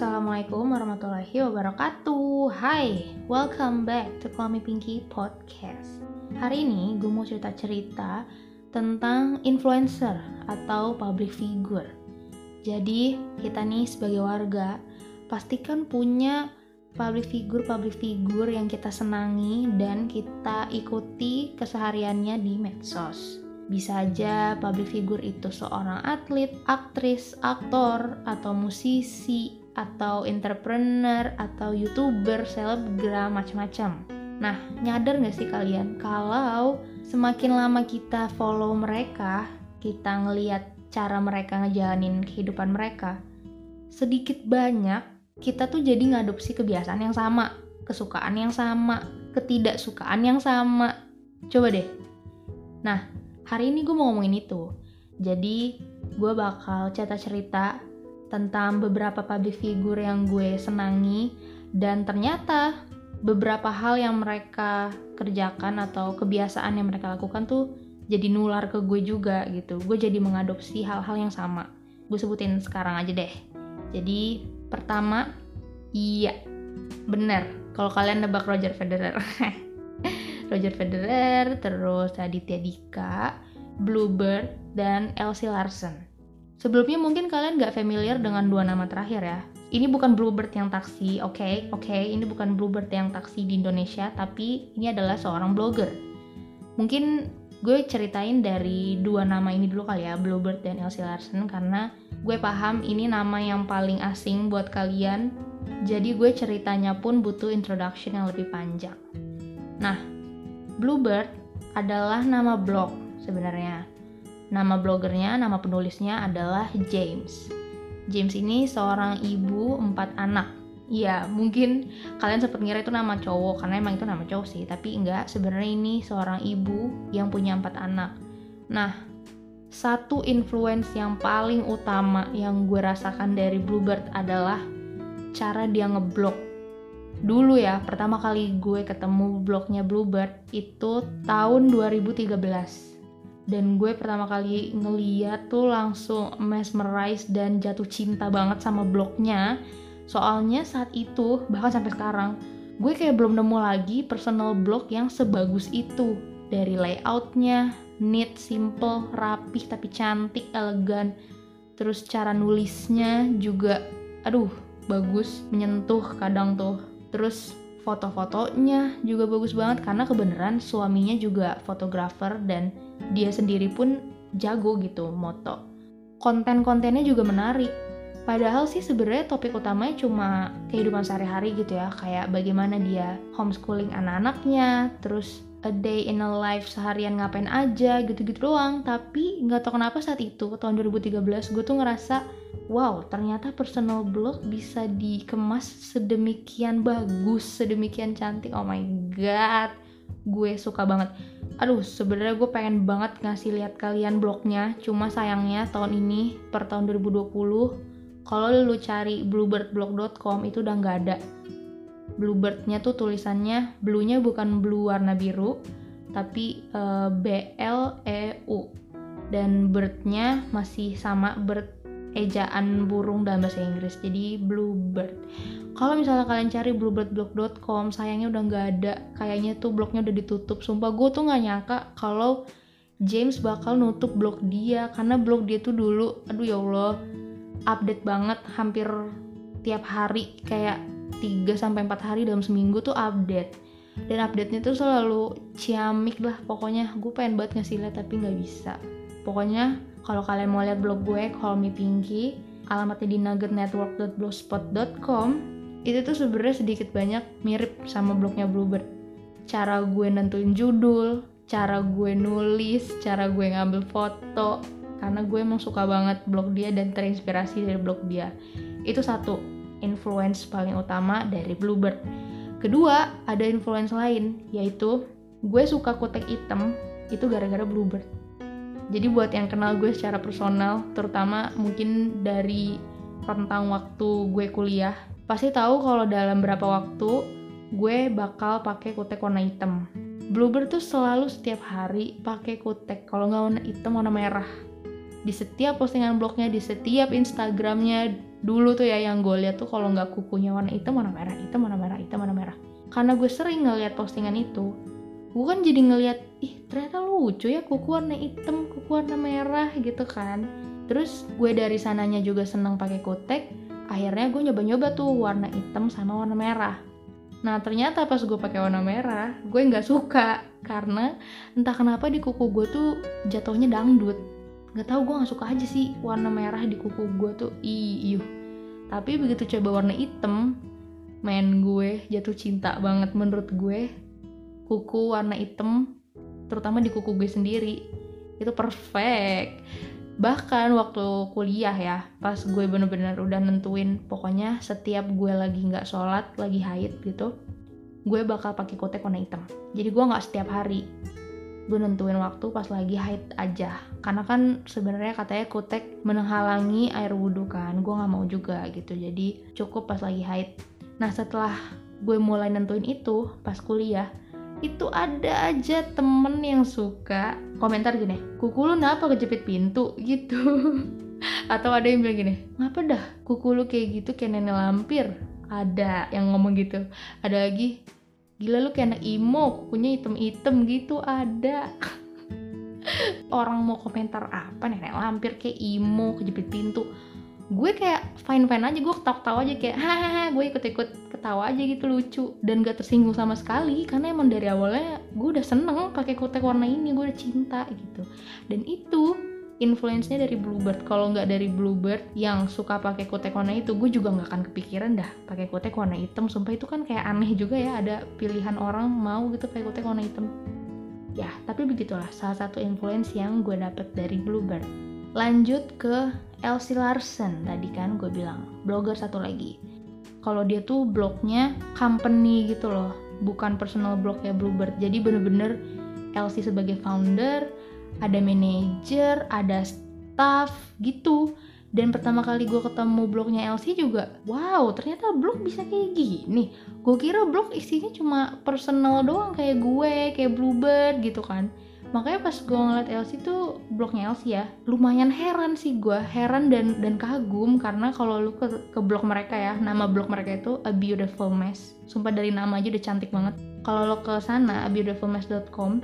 Assalamualaikum warahmatullahi wabarakatuh. Hai, welcome back to Call Me Pinky Podcast. Hari ini gue mau cerita-cerita tentang influencer atau public figure. Jadi kita nih sebagai warga pastikan punya public figure public figure yang kita senangi dan kita ikuti kesehariannya di medsos. Bisa aja public figure itu seorang atlet, aktris, aktor, atau musisi, atau entrepreneur, atau youtuber, selebgram, macam-macam. Nah, nyadar gak sih kalian kalau semakin lama kita follow mereka, kita ngeliat cara mereka ngejalanin kehidupan mereka, sedikit banyak kita tuh jadi ngadopsi kebiasaan yang sama, kesukaan yang sama, ketidaksukaan yang sama. Coba deh. Nah, hari ini gue mau ngomongin itu. Jadi, gue bakal cerita-cerita tentang beberapa public figure yang gue senangi dan ternyata beberapa hal yang mereka kerjakan atau kebiasaan yang mereka lakukan tuh jadi nular ke gue juga gitu. Gue jadi mengadopsi hal-hal yang sama. Gue sebutin sekarang aja deh. Jadi, pertama, iya, bener. Kalau kalian nebak Roger Federer. Roger Federer, terus Aditya Dika, Bluebird, dan Elsie Larsen. Sebelumnya mungkin kalian gak familiar dengan dua nama terakhir ya. Ini bukan Bluebird yang taksi, oke, okay, oke, okay, ini bukan Bluebird yang taksi di Indonesia, tapi ini adalah seorang blogger. Mungkin gue ceritain dari dua nama ini dulu kali ya, Bluebird dan Elsie Larsen, karena gue paham ini nama yang paling asing buat kalian, jadi gue ceritanya pun butuh introduction yang lebih panjang. Nah, Bluebird adalah nama blog sebenarnya. Nama blogernya, nama penulisnya adalah James. James ini seorang ibu empat anak. Ya, mungkin kalian sempat ngira itu nama cowok karena emang itu nama cowok sih, tapi enggak, sebenarnya ini seorang ibu yang punya empat anak. Nah, satu influence yang paling utama yang gue rasakan dari Bluebird adalah cara dia ngeblok dulu ya pertama kali gue ketemu blognya Bluebird itu tahun 2013 dan gue pertama kali ngeliat tuh langsung mesmerize dan jatuh cinta banget sama blognya. Soalnya saat itu bahkan sampai sekarang gue kayak belum nemu lagi personal blog yang sebagus itu. Dari layoutnya neat, simple, rapih tapi cantik, elegan. Terus cara nulisnya juga aduh bagus menyentuh kadang tuh. Terus foto-fotonya juga bagus banget karena kebenaran suaminya juga fotografer dan dia sendiri pun jago gitu moto. Konten-kontennya juga menarik. Padahal sih sebenarnya topik utamanya cuma kehidupan sehari-hari gitu ya. Kayak bagaimana dia homeschooling anak-anaknya terus a day in a life seharian ngapain aja gitu-gitu doang. Tapi nggak tau kenapa saat itu tahun 2013 gue tuh ngerasa wow ternyata personal blog bisa dikemas sedemikian bagus sedemikian cantik. Oh my god gue suka banget. Aduh sebenarnya gue pengen banget ngasih lihat kalian blognya. Cuma sayangnya tahun ini per tahun 2020 kalau lu cari bluebirdblog.com itu udah nggak ada. Bluebirdnya tuh tulisannya bluenya bukan blue warna biru tapi uh, B L E U. Dan birdnya masih sama bird ejaan burung dalam bahasa Inggris jadi bluebird. Kalau misalnya kalian cari bluebirdblog.com sayangnya udah nggak ada. Kayaknya tuh blognya udah ditutup. Sumpah gue tuh nggak nyangka kalau James bakal nutup blog dia karena blog dia tuh dulu aduh ya Allah update banget hampir tiap hari kayak 3 sampai 4 hari dalam seminggu tuh update. Dan update-nya tuh selalu ciamik lah pokoknya. Gue pengen banget ngasih lihat tapi nggak bisa pokoknya kalau kalian mau lihat blog gue, Call Me Pinky, alamatnya di nuggetnetwork.blogspot.com, itu tuh sebenarnya sedikit banyak mirip sama blognya Bluebird. Cara gue nentuin judul, cara gue nulis, cara gue ngambil foto, karena gue emang suka banget blog dia dan terinspirasi dari blog dia. Itu satu, influence paling utama dari Bluebird. Kedua, ada influence lain, yaitu gue suka kutek item itu gara-gara Bluebird jadi buat yang kenal gue secara personal terutama mungkin dari rentang waktu gue kuliah pasti tahu kalau dalam berapa waktu gue bakal pakai kutek warna hitam. Bluebird tuh selalu setiap hari pakai kutek kalau nggak warna hitam warna merah. Di setiap postingan blognya di setiap instagramnya dulu tuh ya yang gue lihat tuh kalau nggak kukunya warna hitam warna merah hitam warna merah hitam warna merah. Karena gue sering ngeliat postingan itu gue kan jadi ngeliat ih ternyata lucu ya kuku warna hitam kuku warna merah gitu kan. Terus gue dari sananya juga seneng pakai kutek akhirnya gue nyoba-nyoba tuh warna hitam sama warna merah. Nah ternyata pas gue pakai warna merah gue nggak suka karena entah kenapa di kuku gue tuh jatuhnya dangdut. Nggak tahu gue nggak suka aja sih warna merah di kuku gue tuh. Iyuh tapi begitu coba warna hitam main gue jatuh cinta banget menurut gue kuku warna hitam terutama di kuku gue sendiri itu perfect. Bahkan waktu kuliah ya pas gue bener-bener udah nentuin pokoknya setiap gue lagi nggak sholat lagi haid gitu gue bakal pakai kotek warna hitam. Jadi gue nggak setiap hari gue nentuin waktu pas lagi haid aja. Karena kan sebenarnya katanya kutek menghalangi air wudhu kan gue nggak mau juga gitu. Jadi cukup pas lagi haid. Nah setelah gue mulai nentuin itu pas kuliah itu ada aja temen yang suka komentar gini kuku lu kenapa kejepit pintu? Gitu. Atau ada yang bilang gini ngapa dah kuku lu kayak gitu kayak nenek lampir? Ada yang ngomong gitu. Ada lagi gila lu kayak anak imo kukunya item-item gitu. Ada. Orang mau komentar apa nenek lampir kayak imo kejepit pintu. Gue kayak fine fine aja gue ketawa ketawa aja kayak hahaha gue ikut ikut ketawa aja gitu lucu dan gak tersinggung sama sekali karena emang dari awalnya gue udah seneng pakai kutek warna ini gue udah cinta gitu dan itu influence-nya dari Bluebird. Kalau nggak dari Bluebird yang suka pakai kutek warna itu, gue juga nggak akan kepikiran dah pakai kutek warna hitam. Sumpah itu kan kayak aneh juga ya ada pilihan orang mau gitu pakai kutek warna hitam. Ya, tapi begitulah salah satu influence yang gue dapet dari Bluebird. Lanjut ke Elsie Larsen tadi kan gue bilang, blogger satu lagi. Kalau dia tuh blognya company gitu loh, bukan personal blog ya Bluebird. Jadi bener-bener Elsie sebagai founder, ada manajer, ada staff gitu. Dan pertama kali gue ketemu blognya Elsie juga, wow ternyata blog bisa kayak gini. Gue kira blog isinya cuma personal doang kayak gue, kayak Bluebird gitu kan. Makanya pas gue ngeliat Elsie tuh blognya Elsie ya, lumayan heran sih gue, heran dan dan kagum karena kalau lu ke, ke blog mereka ya, nama blog mereka itu A Beautiful Mess. Sumpah dari nama aja udah cantik banget. Kalau lo ke sana, abeautifulmess.com,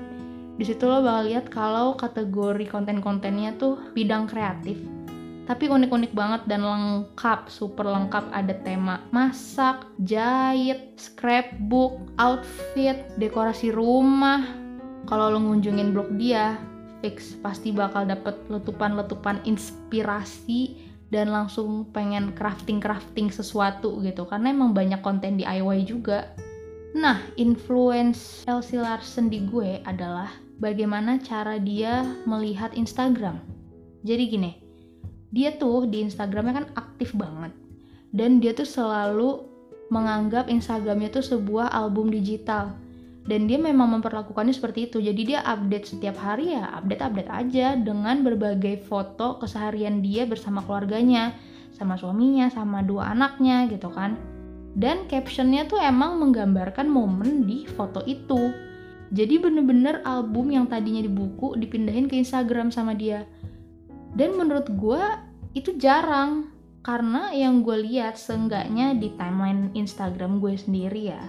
di situ lo bakal lihat kalau kategori konten-kontennya tuh bidang kreatif tapi unik-unik banget dan lengkap, super lengkap ada tema masak, jahit, scrapbook, outfit, dekorasi rumah. Kalau lo ngunjungin blog dia, fix pasti bakal dapet letupan-letupan inspirasi dan langsung pengen crafting-crafting sesuatu gitu karena emang banyak konten DIY juga. Nah, influence Elsie Larsen di gue adalah bagaimana cara dia melihat Instagram. Jadi gini, dia tuh di Instagramnya kan aktif banget. Dan dia tuh selalu menganggap Instagramnya tuh sebuah album digital. Dan dia memang memperlakukannya seperti itu. Jadi dia update setiap hari ya, update-update aja dengan berbagai foto keseharian dia bersama keluarganya, sama suaminya, sama dua anaknya gitu kan. Dan captionnya tuh emang menggambarkan momen di foto itu jadi bener-bener album yang tadinya di buku dipindahin ke Instagram sama dia. Dan menurut gue itu jarang karena yang gue lihat seenggaknya di timeline Instagram gue sendiri ya.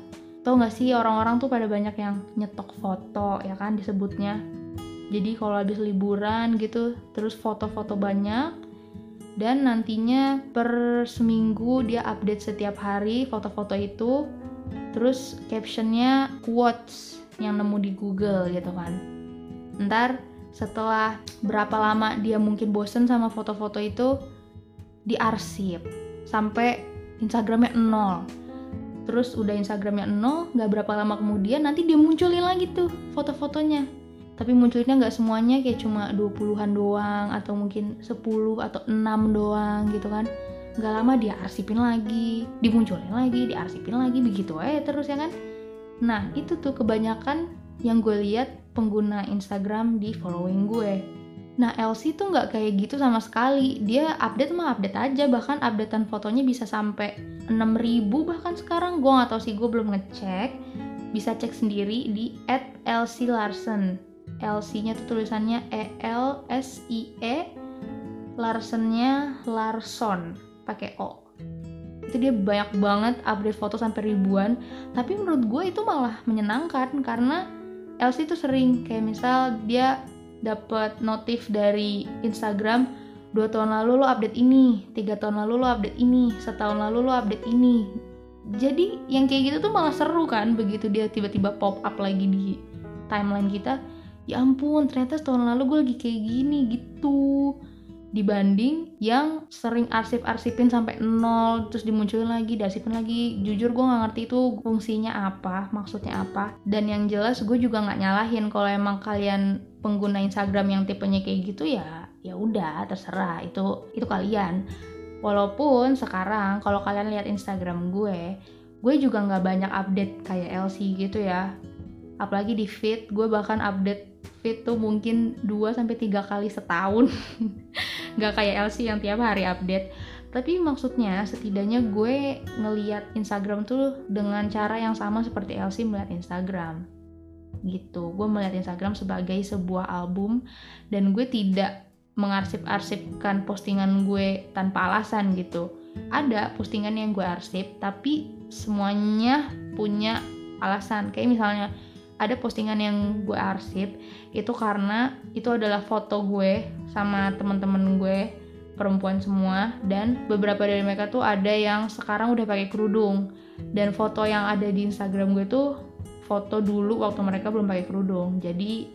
Tau gak sih orang-orang tuh pada banyak yang nyetok foto ya kan disebutnya. Jadi kalau habis liburan gitu terus foto-foto banyak dan nantinya per seminggu dia update setiap hari foto-foto itu terus captionnya quotes yang nemu di Google gitu kan ntar setelah berapa lama dia mungkin bosen sama foto-foto itu diarsip sampai Instagramnya nol terus udah Instagramnya nol nggak berapa lama kemudian nanti dia munculin lagi tuh foto-fotonya. Tapi munculnya nggak semuanya kayak cuma 20-an doang atau mungkin 10 atau 6 doang gitu kan. Nggak lama dia arsipin lagi dimunculin lagi diarsipin lagi begitu aja terus ya kan. Nah, itu tuh kebanyakan yang gue lihat pengguna Instagram di following gue. Nah, Elsie tuh nggak kayak gitu sama sekali. Dia update mah update aja, bahkan updatean fotonya bisa sampai 6000 bahkan sekarang. Gue nggak tahu sih, gue belum ngecek. Bisa cek sendiri di Elsie Larsen. Elsie-nya tuh tulisannya E L S I E, Larsennya Larson pakai O itu dia banyak banget update foto sampai ribuan tapi menurut gue itu malah menyenangkan karena Elsie tuh sering kayak misal dia dapat notif dari Instagram dua tahun lalu lo update ini tiga tahun lalu lo update ini setahun lalu lo update ini. Jadi yang kayak gitu tuh malah seru kan begitu dia tiba-tiba pop up lagi di timeline kita ya ampun ternyata setahun lalu gue lagi kayak gini gitu dibanding yang sering arsip-arsipin sampai nol terus dimunculin lagi diarsipin lagi. Jujur gue nggak ngerti itu fungsinya apa maksudnya apa. Dan yang jelas gue juga nggak nyalahin. Kalau emang kalian pengguna Instagram yang tipenya kayak gitu ya ya udah terserah. Itu itu kalian. Walaupun sekarang kalau kalian lihat Instagram gue gue juga nggak banyak update kayak LC gitu ya. Apalagi di feed gue bahkan update feed tuh mungkin 2 sampai 3 kali setahun nggak kayak Elsie yang tiap hari update. Tapi maksudnya setidaknya gue ngeliat Instagram tuh dengan cara yang sama seperti Elsie melihat Instagram. Gitu. Gue melihat Instagram sebagai sebuah album dan gue tidak mengarsip-arsipkan postingan gue tanpa alasan gitu. Ada postingan yang gue arsip tapi semuanya punya alasan. Kayak misalnya ada postingan yang gue arsip itu karena itu adalah foto gue sama temen-temen gue perempuan semua dan beberapa dari mereka tuh ada yang sekarang udah pakai kerudung. Dan foto yang ada di Instagram gue tuh foto dulu waktu mereka belum pakai kerudung. Jadi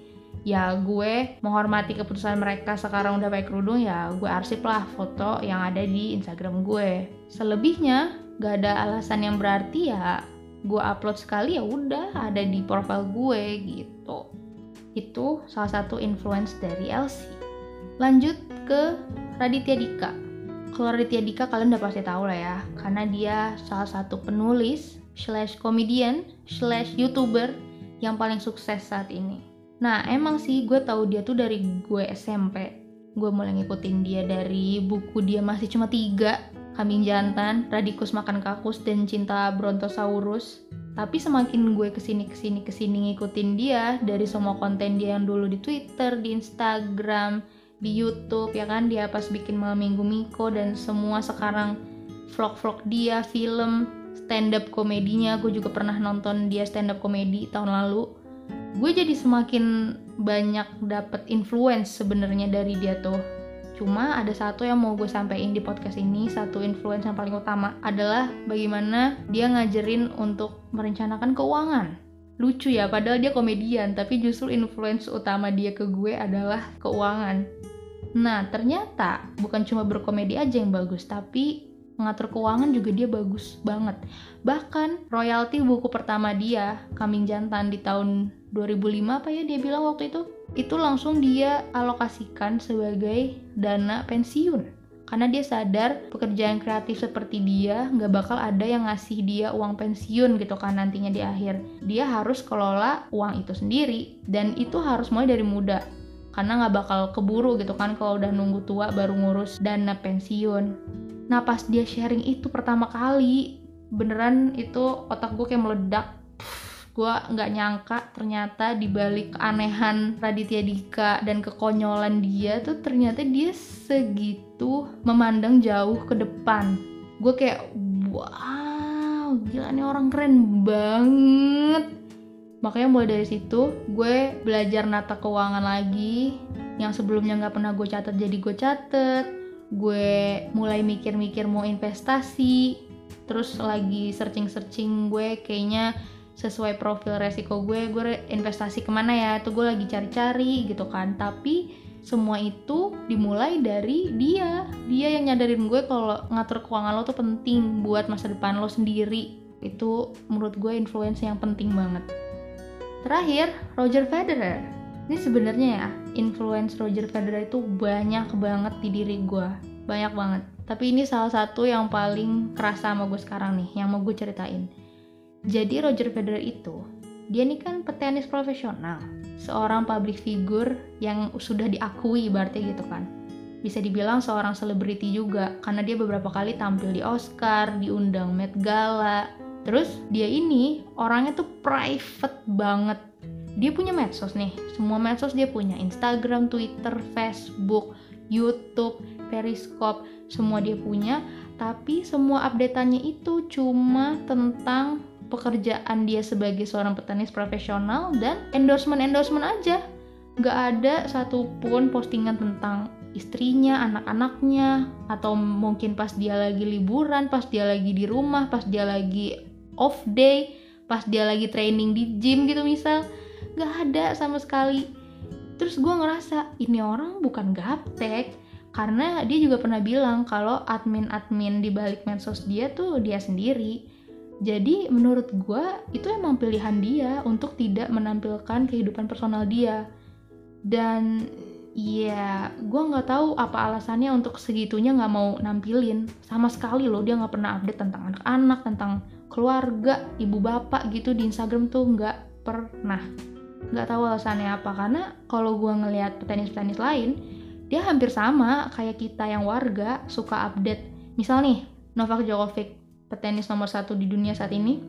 ya gue menghormati keputusan mereka sekarang udah pakai kerudung ya gue arsip lah foto yang ada di Instagram gue. Selebihnya gak ada alasan yang berarti ya gue upload sekali ya udah ada di profile gue gitu. Itu salah satu influence dari LC lanjut ke Raditya Dika. Kalau Raditya Dika kalian udah pasti tahu lah ya karena dia salah satu penulis slash komedian slash youtuber yang paling sukses saat ini. Nah emang sih gue tahu dia tuh dari gue SMP gue mulai ngikutin dia dari buku dia masih cuma tiga kambing jantan, radikus makan kakus, dan cinta brontosaurus. Tapi semakin gue ke sini ke sini ke sini ngikutin dia dari semua konten dia yang dulu di Twitter, di Instagram, di YouTube ya kan dia pas bikin malam minggu Miko dan semua sekarang vlog-vlog dia, film, stand up komedinya. Gue juga pernah nonton dia stand up komedi tahun lalu. Gue jadi semakin banyak dapet influence sebenarnya dari dia tuh Cuma ada satu yang mau gue sampaikan di podcast ini, satu influence yang paling utama adalah bagaimana dia ngajarin untuk merencanakan keuangan. Lucu ya, padahal dia komedian, tapi justru influence utama dia ke gue adalah keuangan. Nah, ternyata bukan cuma berkomedi aja yang bagus, tapi mengatur keuangan juga dia bagus banget. Bahkan royalti buku pertama dia, Kambing Jantan di tahun 2005 apa ya dia bilang waktu itu itu langsung dia alokasikan sebagai dana pensiun. Karena dia sadar pekerjaan kreatif seperti dia nggak bakal ada yang ngasih dia uang pensiun gitu kan nantinya di akhir. Dia harus kelola uang itu sendiri dan itu harus mulai dari muda. Karena nggak bakal keburu gitu kan kalau udah nunggu tua baru ngurus dana pensiun. Nah pas dia sharing itu pertama kali beneran itu otak gue kayak meledak gue nggak nyangka ternyata dibalik keanehan Raditya Dika dan kekonyolan dia tuh ternyata dia segitu memandang jauh ke depan. Gue kayak wow gila nih orang keren banget. Makanya mulai dari situ gue belajar nata keuangan lagi. Yang sebelumnya nggak pernah gue catat jadi gue catet gue mulai mikir-mikir mau investasi. Terus lagi searching-searching gue kayaknya sesuai profil resiko gue gue investasi ke mana ya itu gue lagi cari-cari gitu kan. Tapi semua itu dimulai dari dia. Dia yang nyadarin gue kalau ngatur keuangan lo tuh penting buat masa depan lo sendiri. Itu menurut gue influence yang penting banget. Terakhir Roger Federer. Ini sebenarnya ya influence Roger Federer itu banyak banget di diri gue. Banyak banget. Tapi ini salah satu yang paling kerasa sama gue sekarang nih yang mau gue ceritain jadi Roger Federer itu, dia ini kan petenis profesional, seorang public figure yang sudah diakui berarti gitu kan. Bisa dibilang seorang selebriti juga, karena dia beberapa kali tampil di Oscar, diundang Met Gala. Terus dia ini orangnya tuh private banget. Dia punya medsos nih, semua medsos dia punya, Instagram, Twitter, Facebook, YouTube, Periscope, semua dia punya, tapi semua updateannya itu cuma tentang pekerjaan dia sebagai seorang petenis profesional dan endorsement-endorsement aja. Gak ada satupun postingan tentang istrinya, anak-anaknya, atau mungkin pas dia lagi liburan, pas dia lagi di rumah, pas dia lagi off day, pas dia lagi training di gym gitu misal. Gak ada sama sekali. Terus gue ngerasa ini orang bukan gaptek, karena dia juga pernah bilang kalau admin-admin di balik medsos dia tuh dia sendiri. Jadi menurut gue itu emang pilihan dia untuk tidak menampilkan kehidupan personal dia. Dan Iya, gue nggak tahu apa alasannya untuk segitunya nggak mau nampilin sama sekali loh dia nggak pernah update tentang anak-anak, tentang keluarga, ibu bapak gitu di Instagram tuh nggak pernah. Nggak tahu alasannya apa karena kalau gue ngelihat petenis-petenis lain, dia hampir sama kayak kita yang warga suka update. Misal nih Novak Djokovic, petenis nomor satu di dunia saat ini,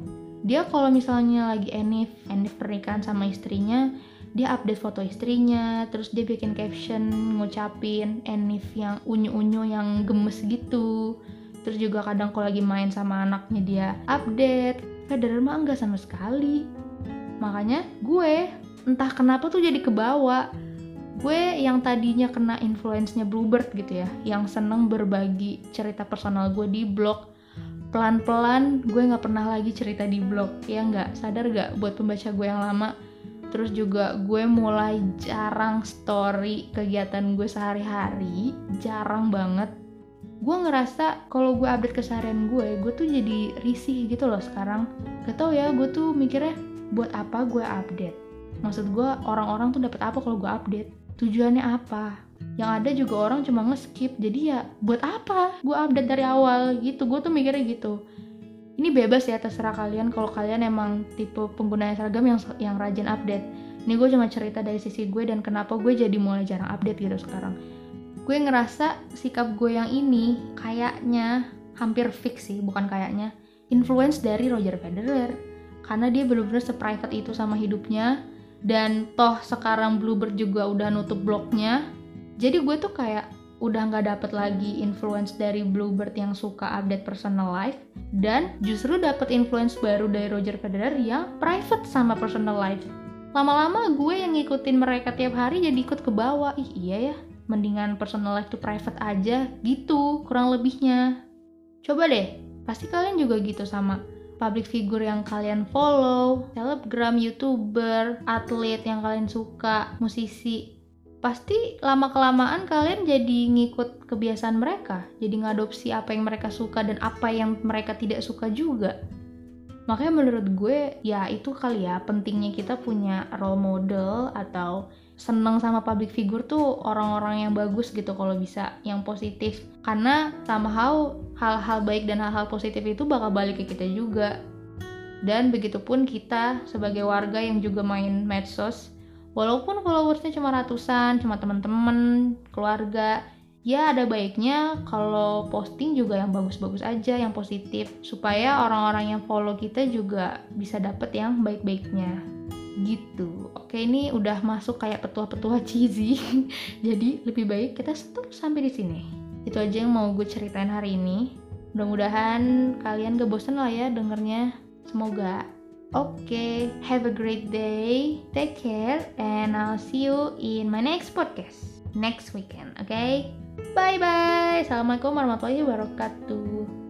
dia kalau misalnya lagi enif, enif pernikahan sama istrinya, dia update foto istrinya terus dia bikin caption ngucapin Enif yang unyu-unyu yang gemes gitu. Terus juga kadang kalau lagi main sama anaknya dia update. Federer mah enggak sama sekali. Makanya gue entah kenapa tuh jadi kebawa. Gue yang tadinya kena influence-nya Bluebird gitu ya yang seneng berbagi cerita personal gue di blog pelan-pelan gue nggak pernah lagi cerita di blog ya nggak? Sadar gak buat pembaca gue yang lama? Terus juga gue mulai jarang story kegiatan gue sehari-hari jarang banget. Gue ngerasa kalau gue update keseharian gue gue tuh jadi risih gitu loh sekarang. Gak tau ya gue tuh mikirnya buat apa gue update? Maksud gue orang-orang tuh dapat apa kalau gue update? Tujuannya apa yang ada juga orang cuma nge-skip. Jadi ya buat apa? Gue update dari awal gitu. Gue tuh mikirnya gitu. Ini bebas ya terserah kalian. Kalau kalian emang tipe pengguna Instagram yang yang rajin update. Ini gue cuma cerita dari sisi gue dan kenapa gue jadi mulai jarang update gitu sekarang. Gue ngerasa sikap gue yang ini kayaknya hampir fix sih. Bukan kayaknya. Influence dari Roger Federer. Karena dia bener-bener seprivate itu sama hidupnya. Dan toh sekarang Bluebird juga udah nutup blognya jadi gue tuh kayak udah nggak dapet lagi influence dari Bluebird yang suka update personal life dan justru dapet influence baru dari Roger Federer yang private sama personal life. Lama-lama gue yang ngikutin mereka tiap hari jadi ikut ke bawah. Ih iya ya, mendingan personal life to private aja gitu kurang lebihnya. Coba deh, pasti kalian juga gitu sama public figure yang kalian follow, selebgram, youtuber, atlet yang kalian suka, musisi pasti lama kelamaan kalian jadi ngikut kebiasaan mereka jadi ngadopsi apa yang mereka suka dan apa yang mereka tidak suka juga. Makanya menurut gue ya itu kali ya pentingnya kita punya role model atau seneng sama public figure tuh orang-orang yang bagus gitu kalau bisa yang positif. Karena somehow hal-hal baik dan hal-hal positif itu bakal balik ke kita juga. Dan begitupun kita sebagai warga yang juga main medsos walaupun followersnya cuma ratusan cuma teman-teman keluarga ya ada baiknya kalau posting juga yang bagus-bagus aja yang positif supaya orang-orang yang follow kita juga bisa dapet yang baik-baiknya. Gitu. Oke ini udah masuk kayak petua-petua cheesy. Jadi lebih baik kita stop sampai di sini. Itu aja yang mau gue ceritain hari ini. Mudah-mudahan kalian gak bosan lah ya dengernya. Semoga Okay, have a great day. Take care, and I'll see you in my next podcast next weekend. Okay, bye bye. Assalamualaikum warahmatullahi wabarakatuh.